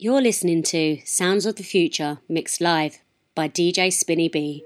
You're listening to Sounds of the Future mixed live by DJ Spin.E.B.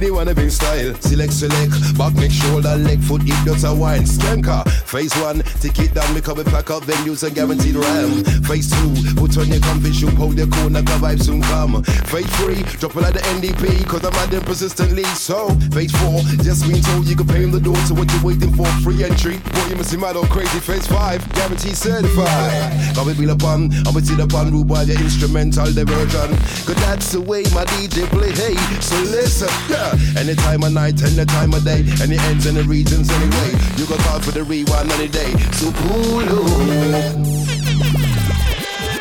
Be the one in style. Select, select, back, make shoulder, leg, foot, hip, nuts, a wine. Skanker, uh, phase one, take it down, make up a pack up venues and guaranteed ram. Phase two, put on your comfy shoe, hold your corner, the vibe soon come. Phase three, drop it like the NDP, cause I'm them persistently. So, phase four, just been told you can pay him the door, so what you waiting for? Free entry. Boy, you must see mad or crazy. Phase five, guaranteed certified. Come with me upon, I'm with it upon, rule by the instrumental diversion. Cause that's the way my DJ play. Hey, so listen. Yeah, any time of night, any time of day, any ends and the regions anyway. You can call for the rewind any day. So cool.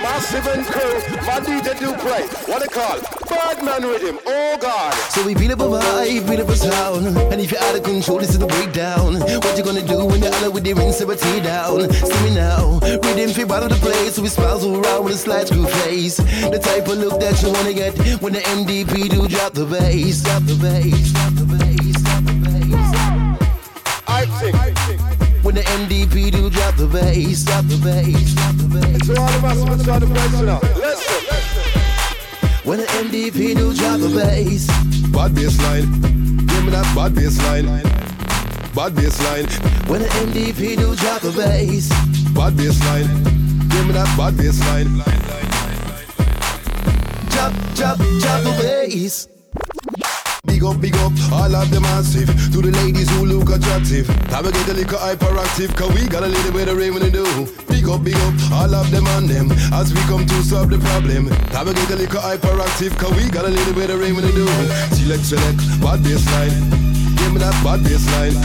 Massive and crew, my DJ do play. What they call? Birdman rhythm, oh God. So we beat up a vibe, beat up a sound. And if you're out of control, this is the breakdown. What you gonna do when you're out with the rinse of a tea down? See me now, rhythm fit out of the place. So we smiles all around with a slide screw face. The type of look that you wanna get when the MDP do drop the bass. Drop the bass, drop the bass, drop the bass. I think. I think when the MDP do drop the bass, drop the bass, drop the bass. So all of us must start the now. Listen. When the MDP do drop the bass. Bad bass line. Give me that bad bass line. Bad bass line. When the MDP do drop the bass. Bad bass line. Give me that bad bass line. Drop, drop, drop the bass. Big up, big up, all of the massive. To the ladies who look attractive. Time to get a little hyperactive, cause we got a little bit of rain to do. Big up, big up, all of them on them. As we come to solve the problem. Time to get a little hyperactive, cause we got a little bit of rain to do. Select, select, bad baseline. Give me that bad baseline.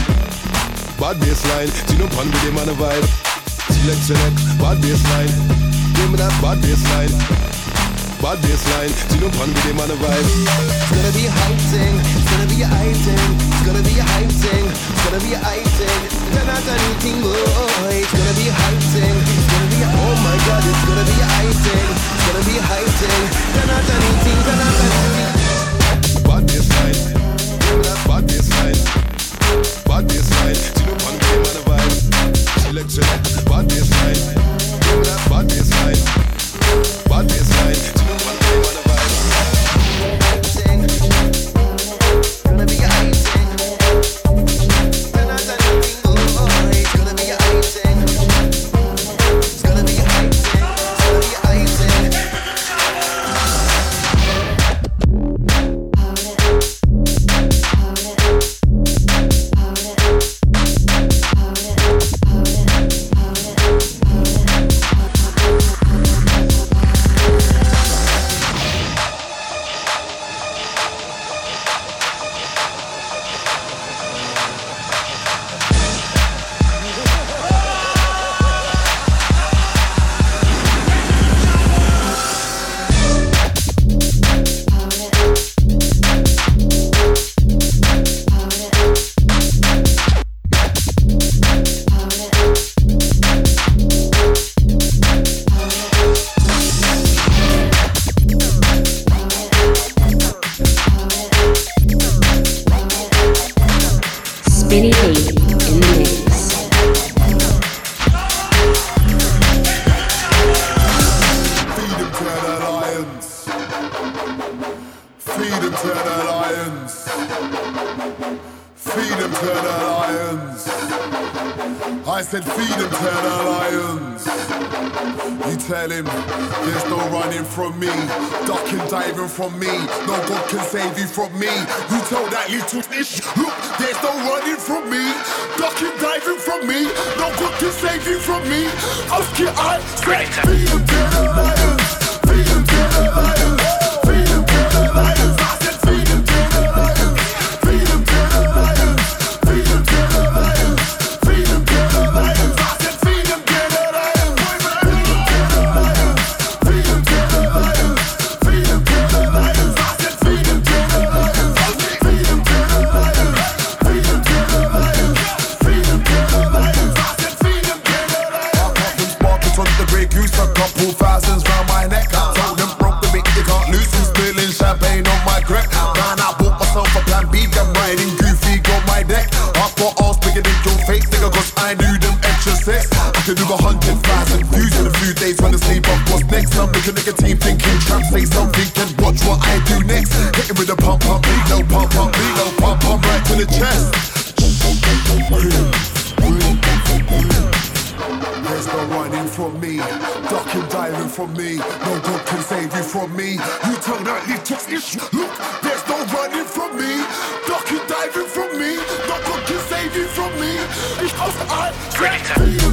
Bad baseline, see no pun with him on the vibe. Select, select, bad baseline. Give me that bad baseline bad baseline. See no pun with him on the vibe. It's gonna be a hype thing. It's gonna be a hype thing. It's gonna be a hype thing. It's gonna be a hype thing. Turn out anything, boy. It's gonna be a hype thing. It's gonna be a oh my god. It's gonna be a hype thing. It's gonna be a hype thing. Turn out anything. Turn out anything. Bad baseline. Bad baseline. Bad. See no pun with him on the vibe. Select, from me. Ducking, diving from me. No God can save you from me. You tell that little fish, look, there's no running from me. Ducking, diving from me. No God can save you from me. Ask your eye, straight, feed them to the lions. Feed them sex. can do a hundred thousand views in a few days when the sleep off. What's next? I'm making a team thinking, trap say something and watch what I do next. Hit him with a pump, pump, beat, no pump, pump, beat, no pump, pump, right to the chest. There's no running from me, ducking, diving from me. No God can save you from me. You tell that little fish, look, there's no running from me, ducking, diving from me. No God can save you from me. It's Because I said,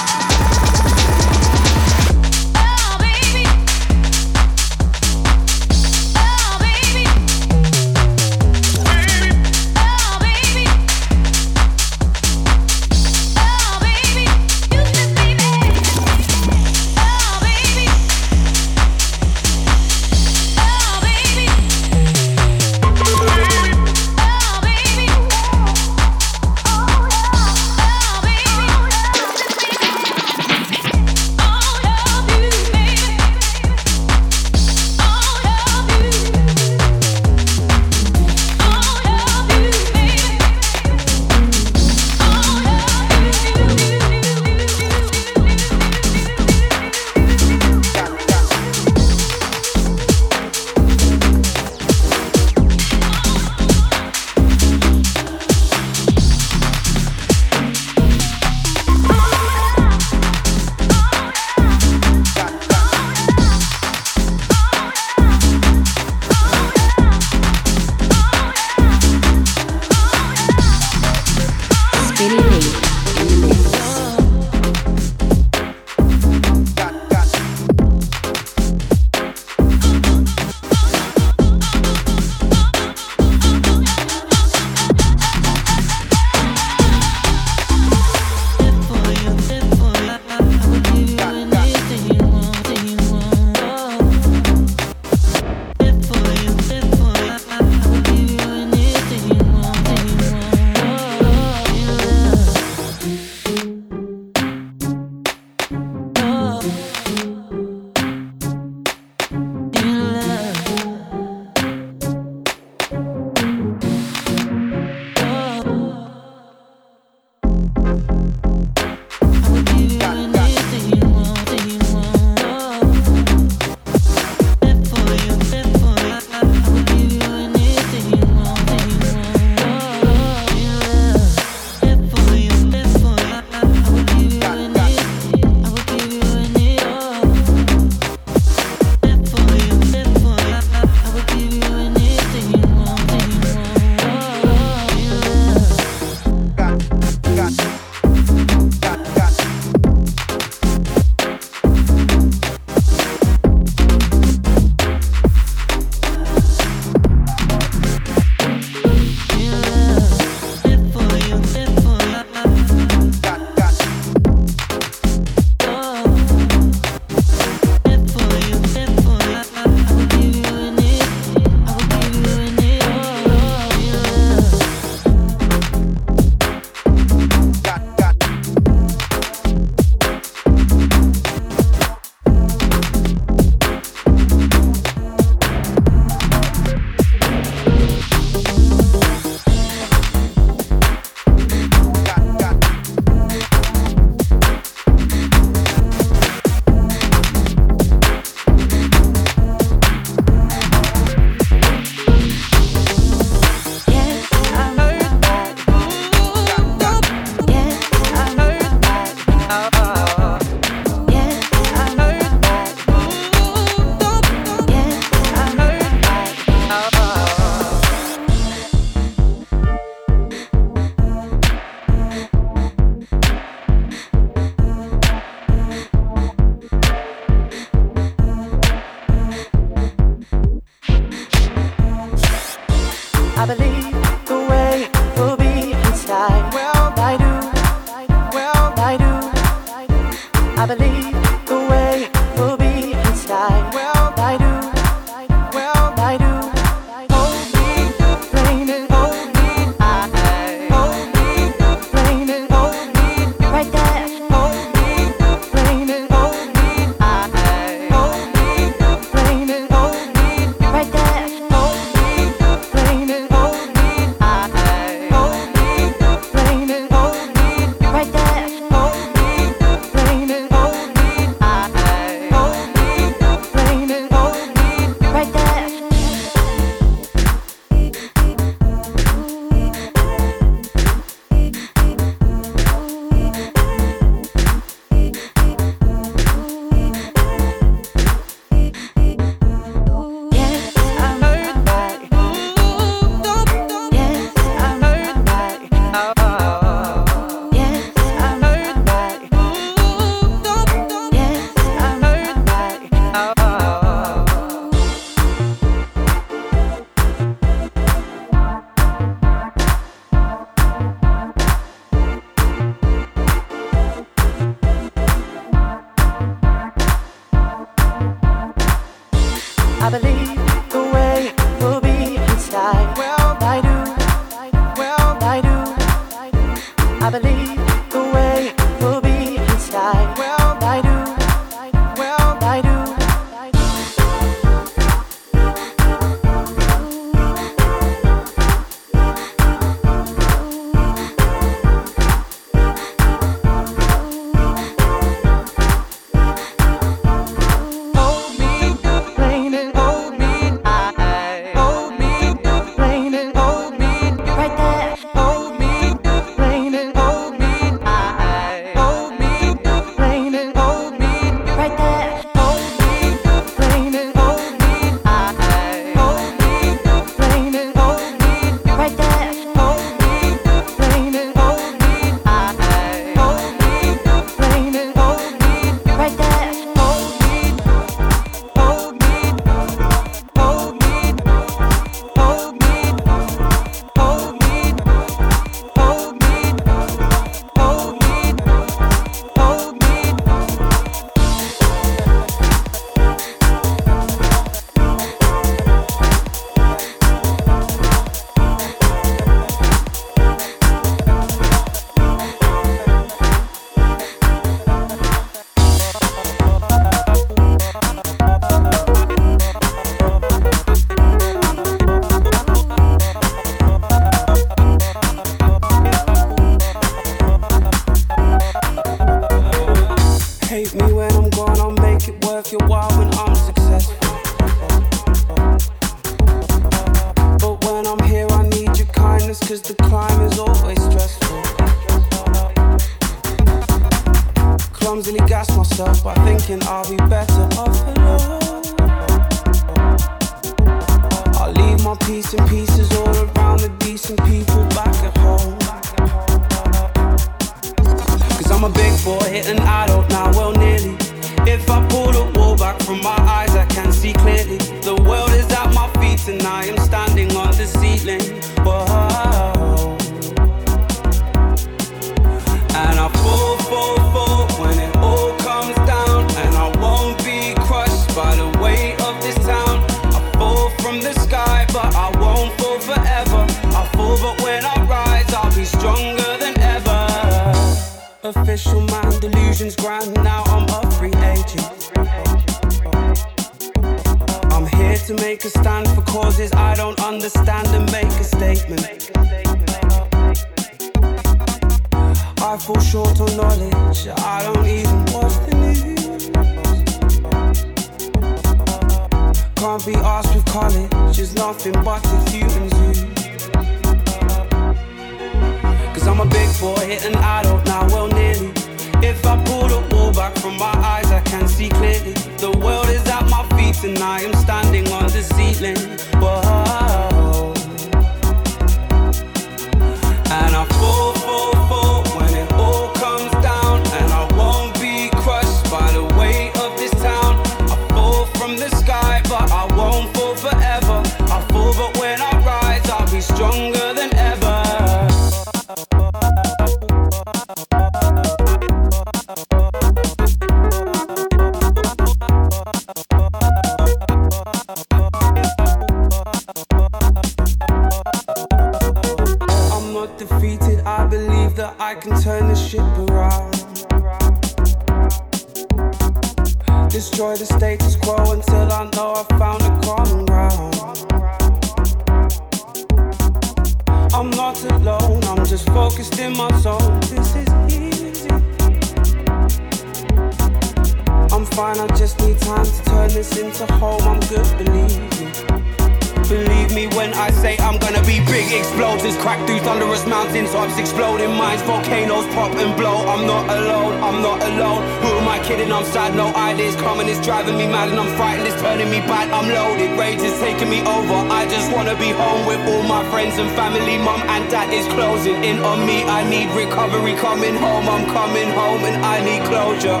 on me. I need recovery coming home. I'm coming home and I need closure.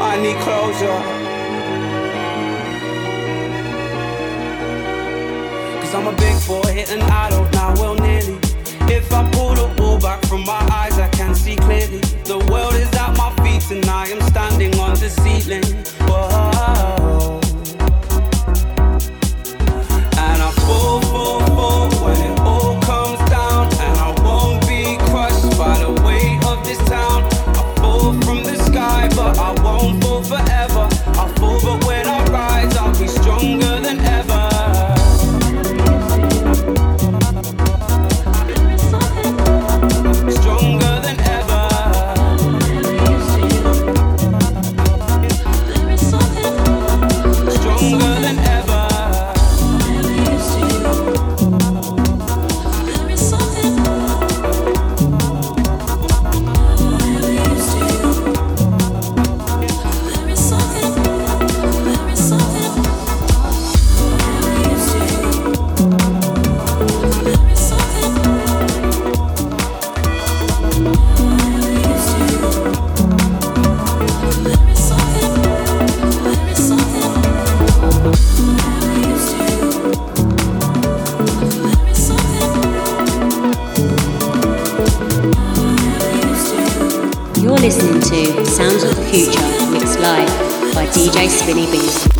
I need closure. Cause I'm a big boy hitting idol now, well nearly. If I pull the wool back from my eyes, I can see clearly. The world is at my feet and I am standing on the ceiling. Whoa. DJ Spinny Bees.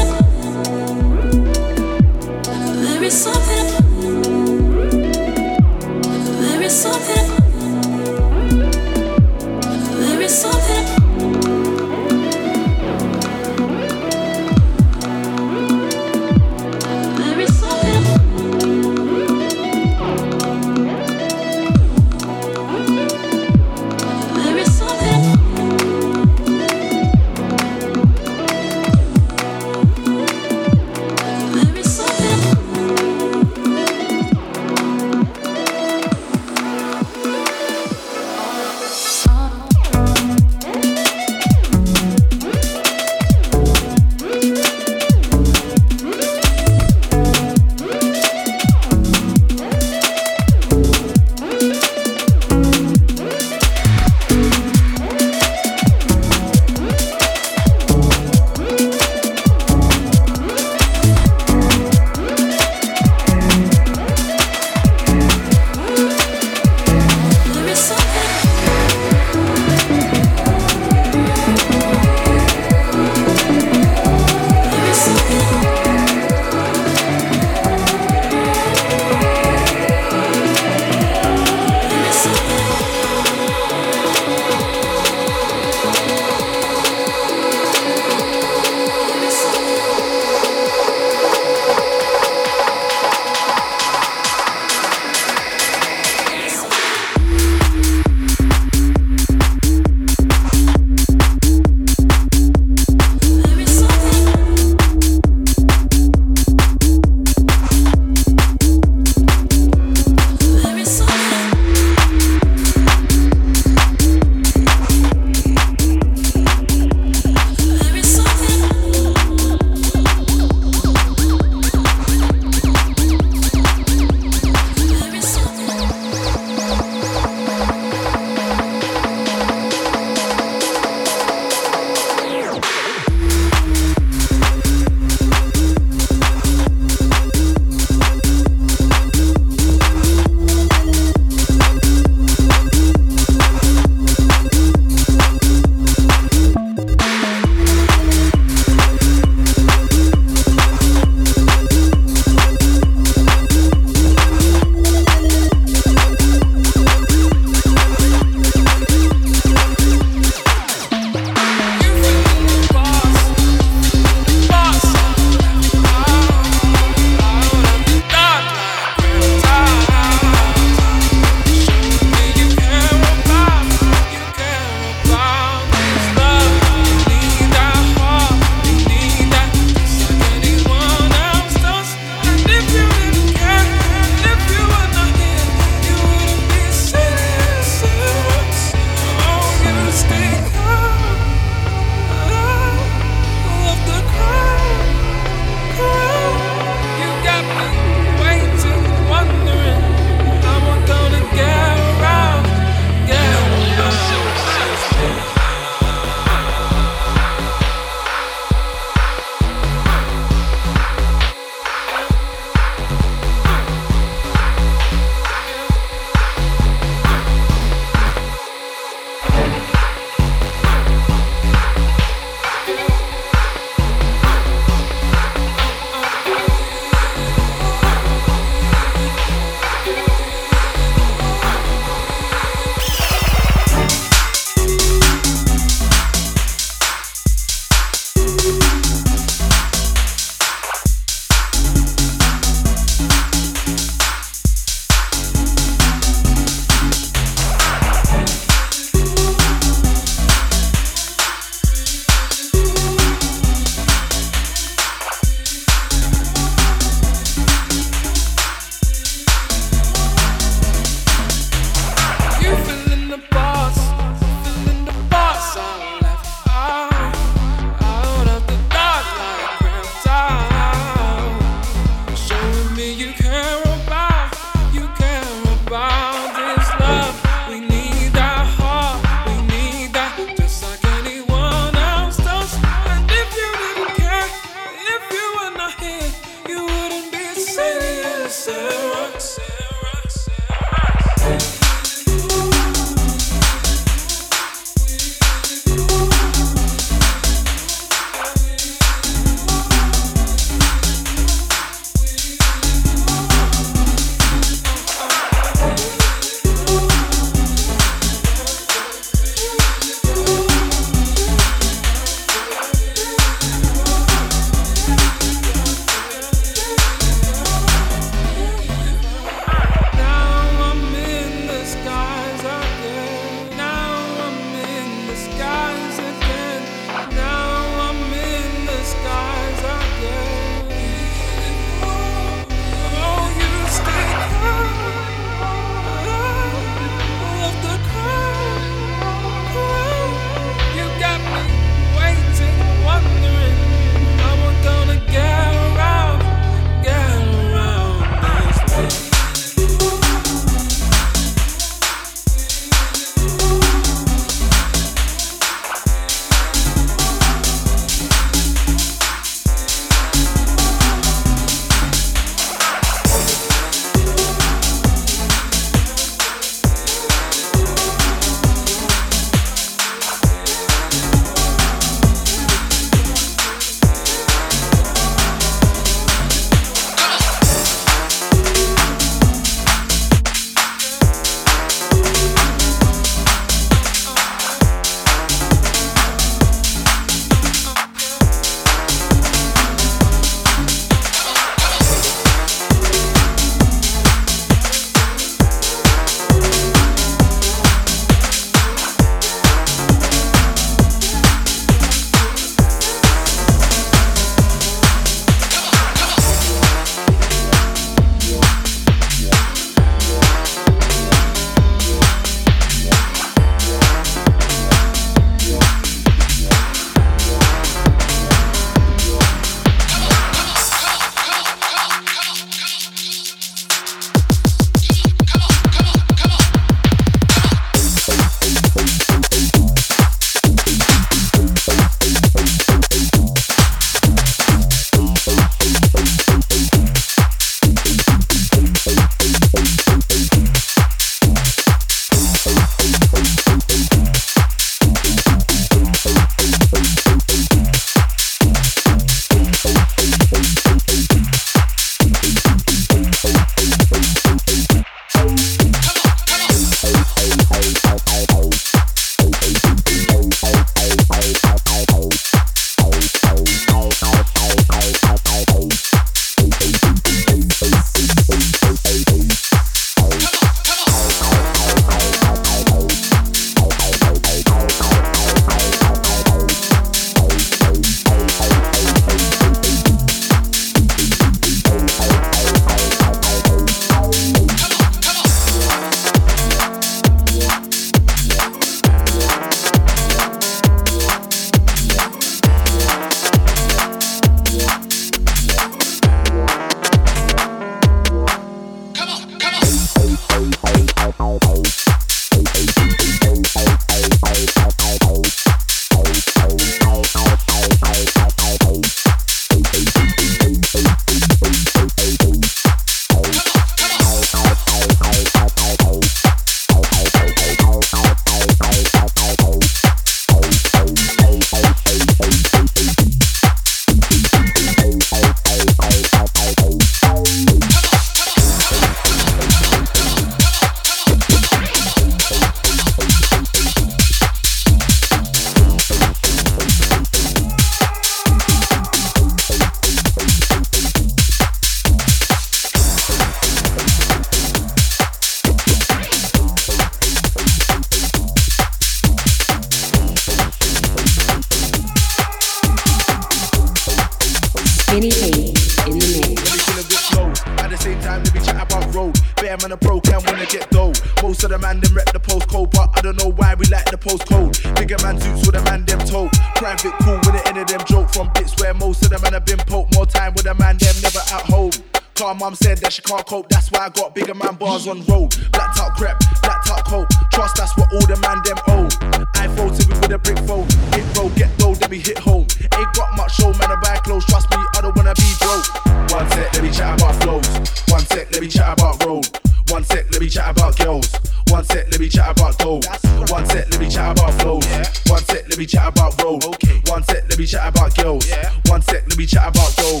Can't cope, that's why I got bigger man bars on road. Black top crap, black top coat. Trust that's what all the man them own. iPhone to me with a brick phone. Hit road, get low, then we hit home. Ain't got much show, man, I buy clothes. Trust me, I don't wanna be broke. One sec, let me chat about flows. One sec, let me chat about road. One sec, let me chat about girls. One sec, let me chat about gold. One sec, let me chat about flows. One sec, let me chat about road. One sec, let me chat about girls. One sec, let me chat about gold.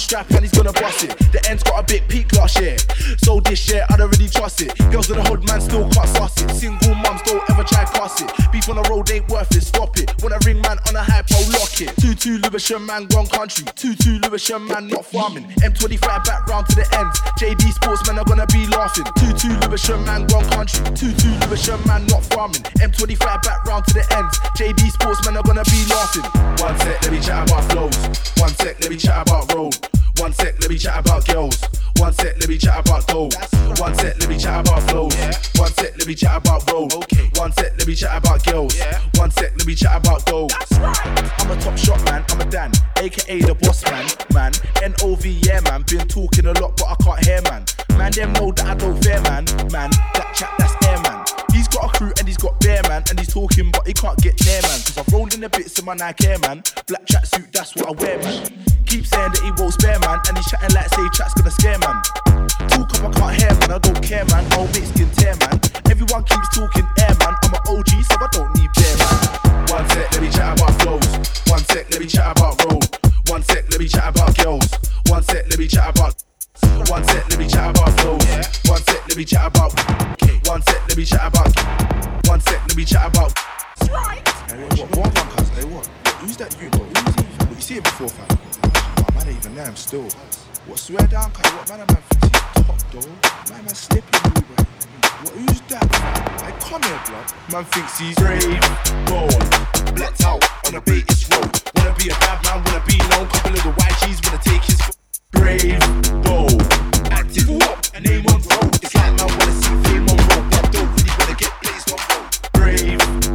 Strap and he's gonna bust it. The end's got a bit peak last year. So this year I don't really trust it. Girls in the hood, man, still can't suss it. Single mums don't ever try cuss it. Beef on the road ain't worth it. Stop it. A it. Two two Lewisham man, wrong country. Two two Lewisham man, not farming. M25 back round to the ends. JD sportsmen are gonna be laughing. Two two Lewisham man, wrong country. Two two Lewisham man, not farming. M25 back round to the ends. JD sportsmen are gonna be laughing. One sec, let me chat about flows. One sec, let me chat about road. One sec, let me chat about girls. One sec, let me chat about gold. One sec, let me chat about flows. One sec, let me chat about road. One sec, let me chat about girls. One sec, let me chat about gold. I'm a top shot man, I'm a Dan, aka the boss man, man. NOV, yeah man, been talking a lot, but I can't hear man. Man, them know that I don't fear man, man. That chat, that's air man. Got a crew and he's got bear man, and he's talking, but he can't get near man. Cause I've rolled in the bits in my Nike Air man. Black tracksuit, that's what I wear man. Keep saying that he won't spare man, and he's chatting like say chat's gonna scare man. Talk up, I can't hear man, I don't care man. I'll make skin tear man. Everyone keeps talking air man. I'm an OG, so I don't need bear man. One sec, let me chat about flows. One sec, let me chat about road. One sec, let me chat about girls. One sec, let me chat about. One sec, let me chat about flows. One sec, let me chat about. One sec, let me chat about. One sec, let me chat about. Hey, what, what, cousin? Hey, what? Who's that you, bro? Who's he, fam? What, you see it before, fam? Oh, man, ain't even there, I'm still. What, swear down, cuz? What, man, he's top, though? Man, man, slipping, bro. What, who's that? Hey, come here, blood. Man thinks he's brave, bold. Blacked out on a Bates road. Wanna be a bad man, wanna be known. Couple of the YGs wanna take his brave, bold. Name on road. Wanna see fame on road. But don't really wanna get blazed on road. Brave,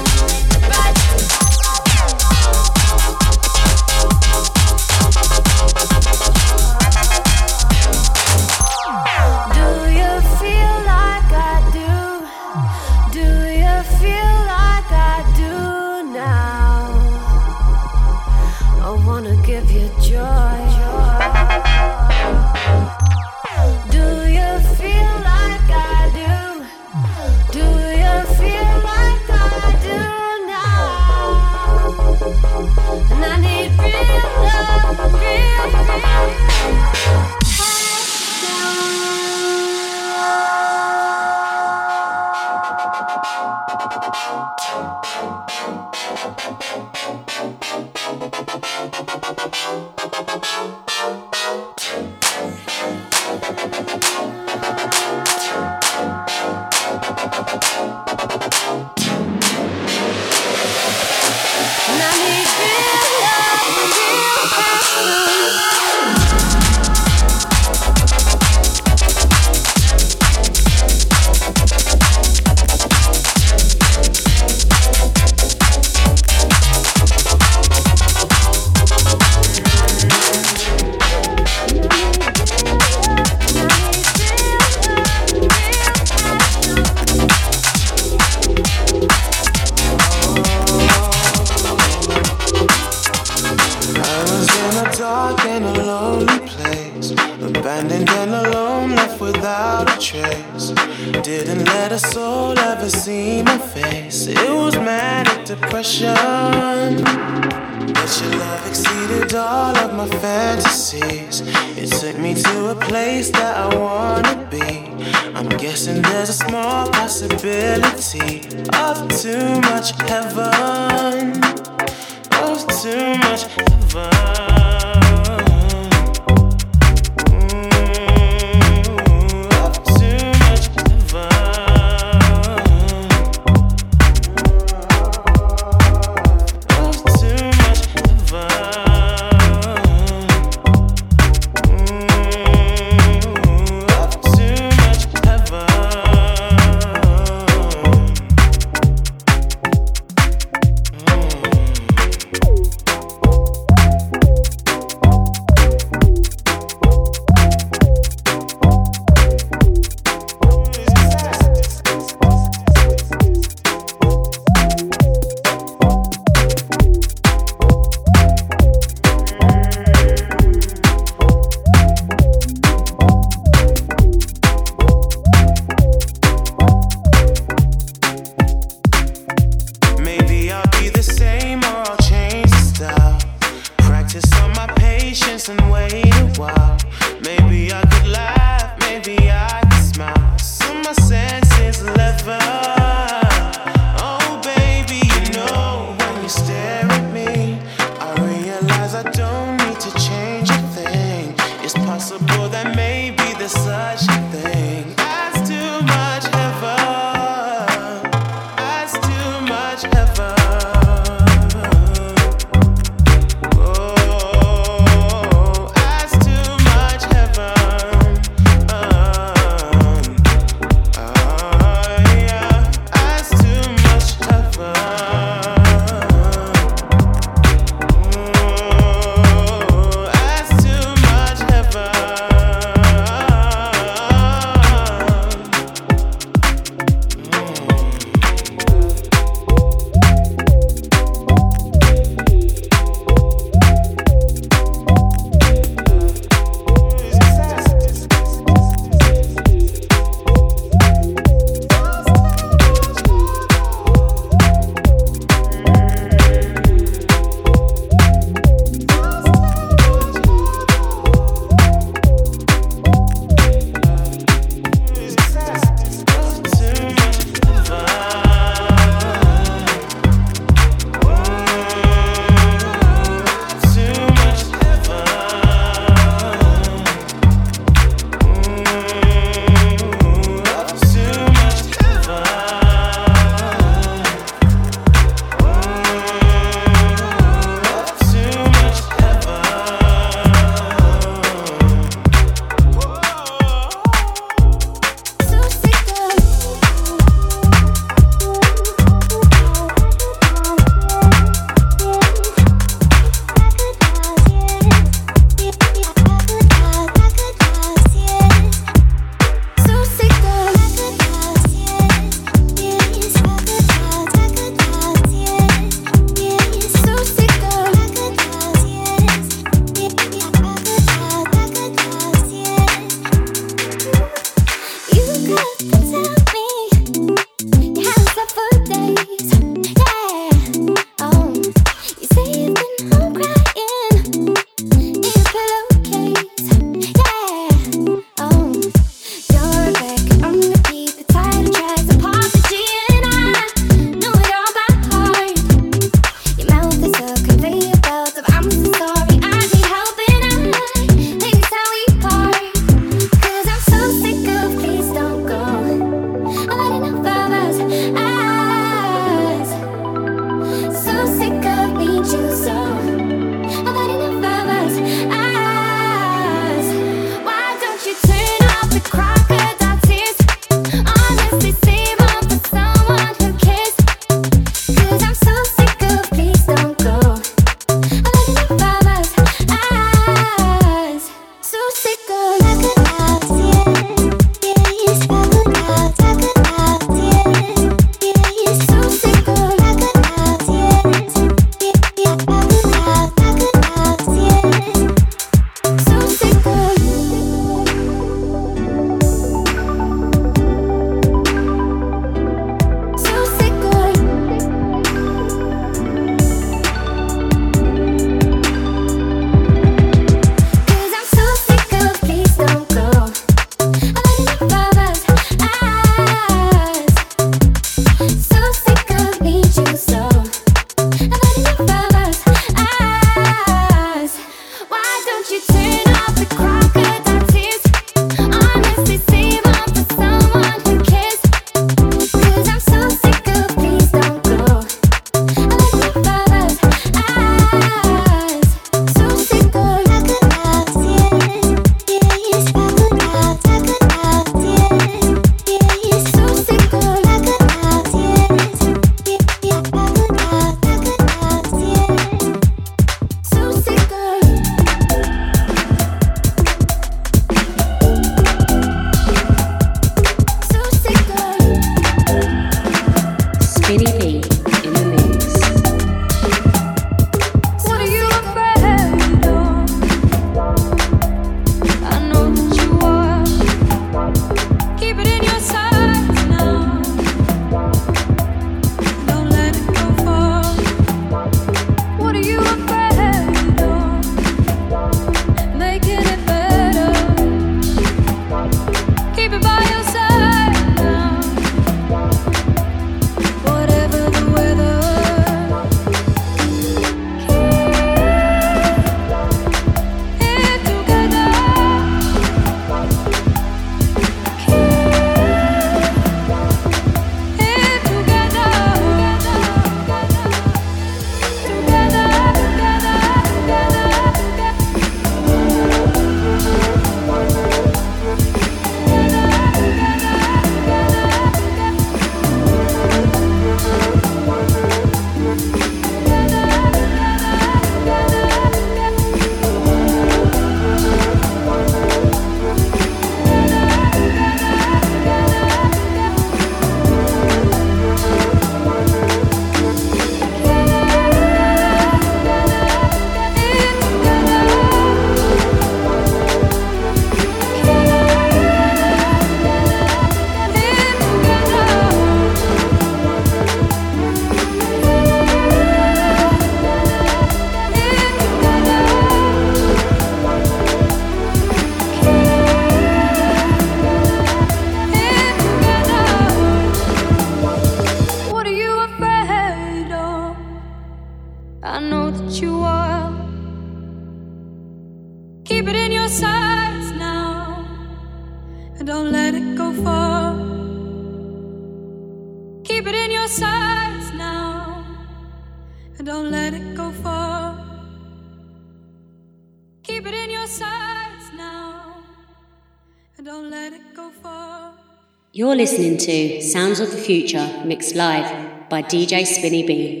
You're listening to Sounds of the Future mixed live by DJ Spin.E.B.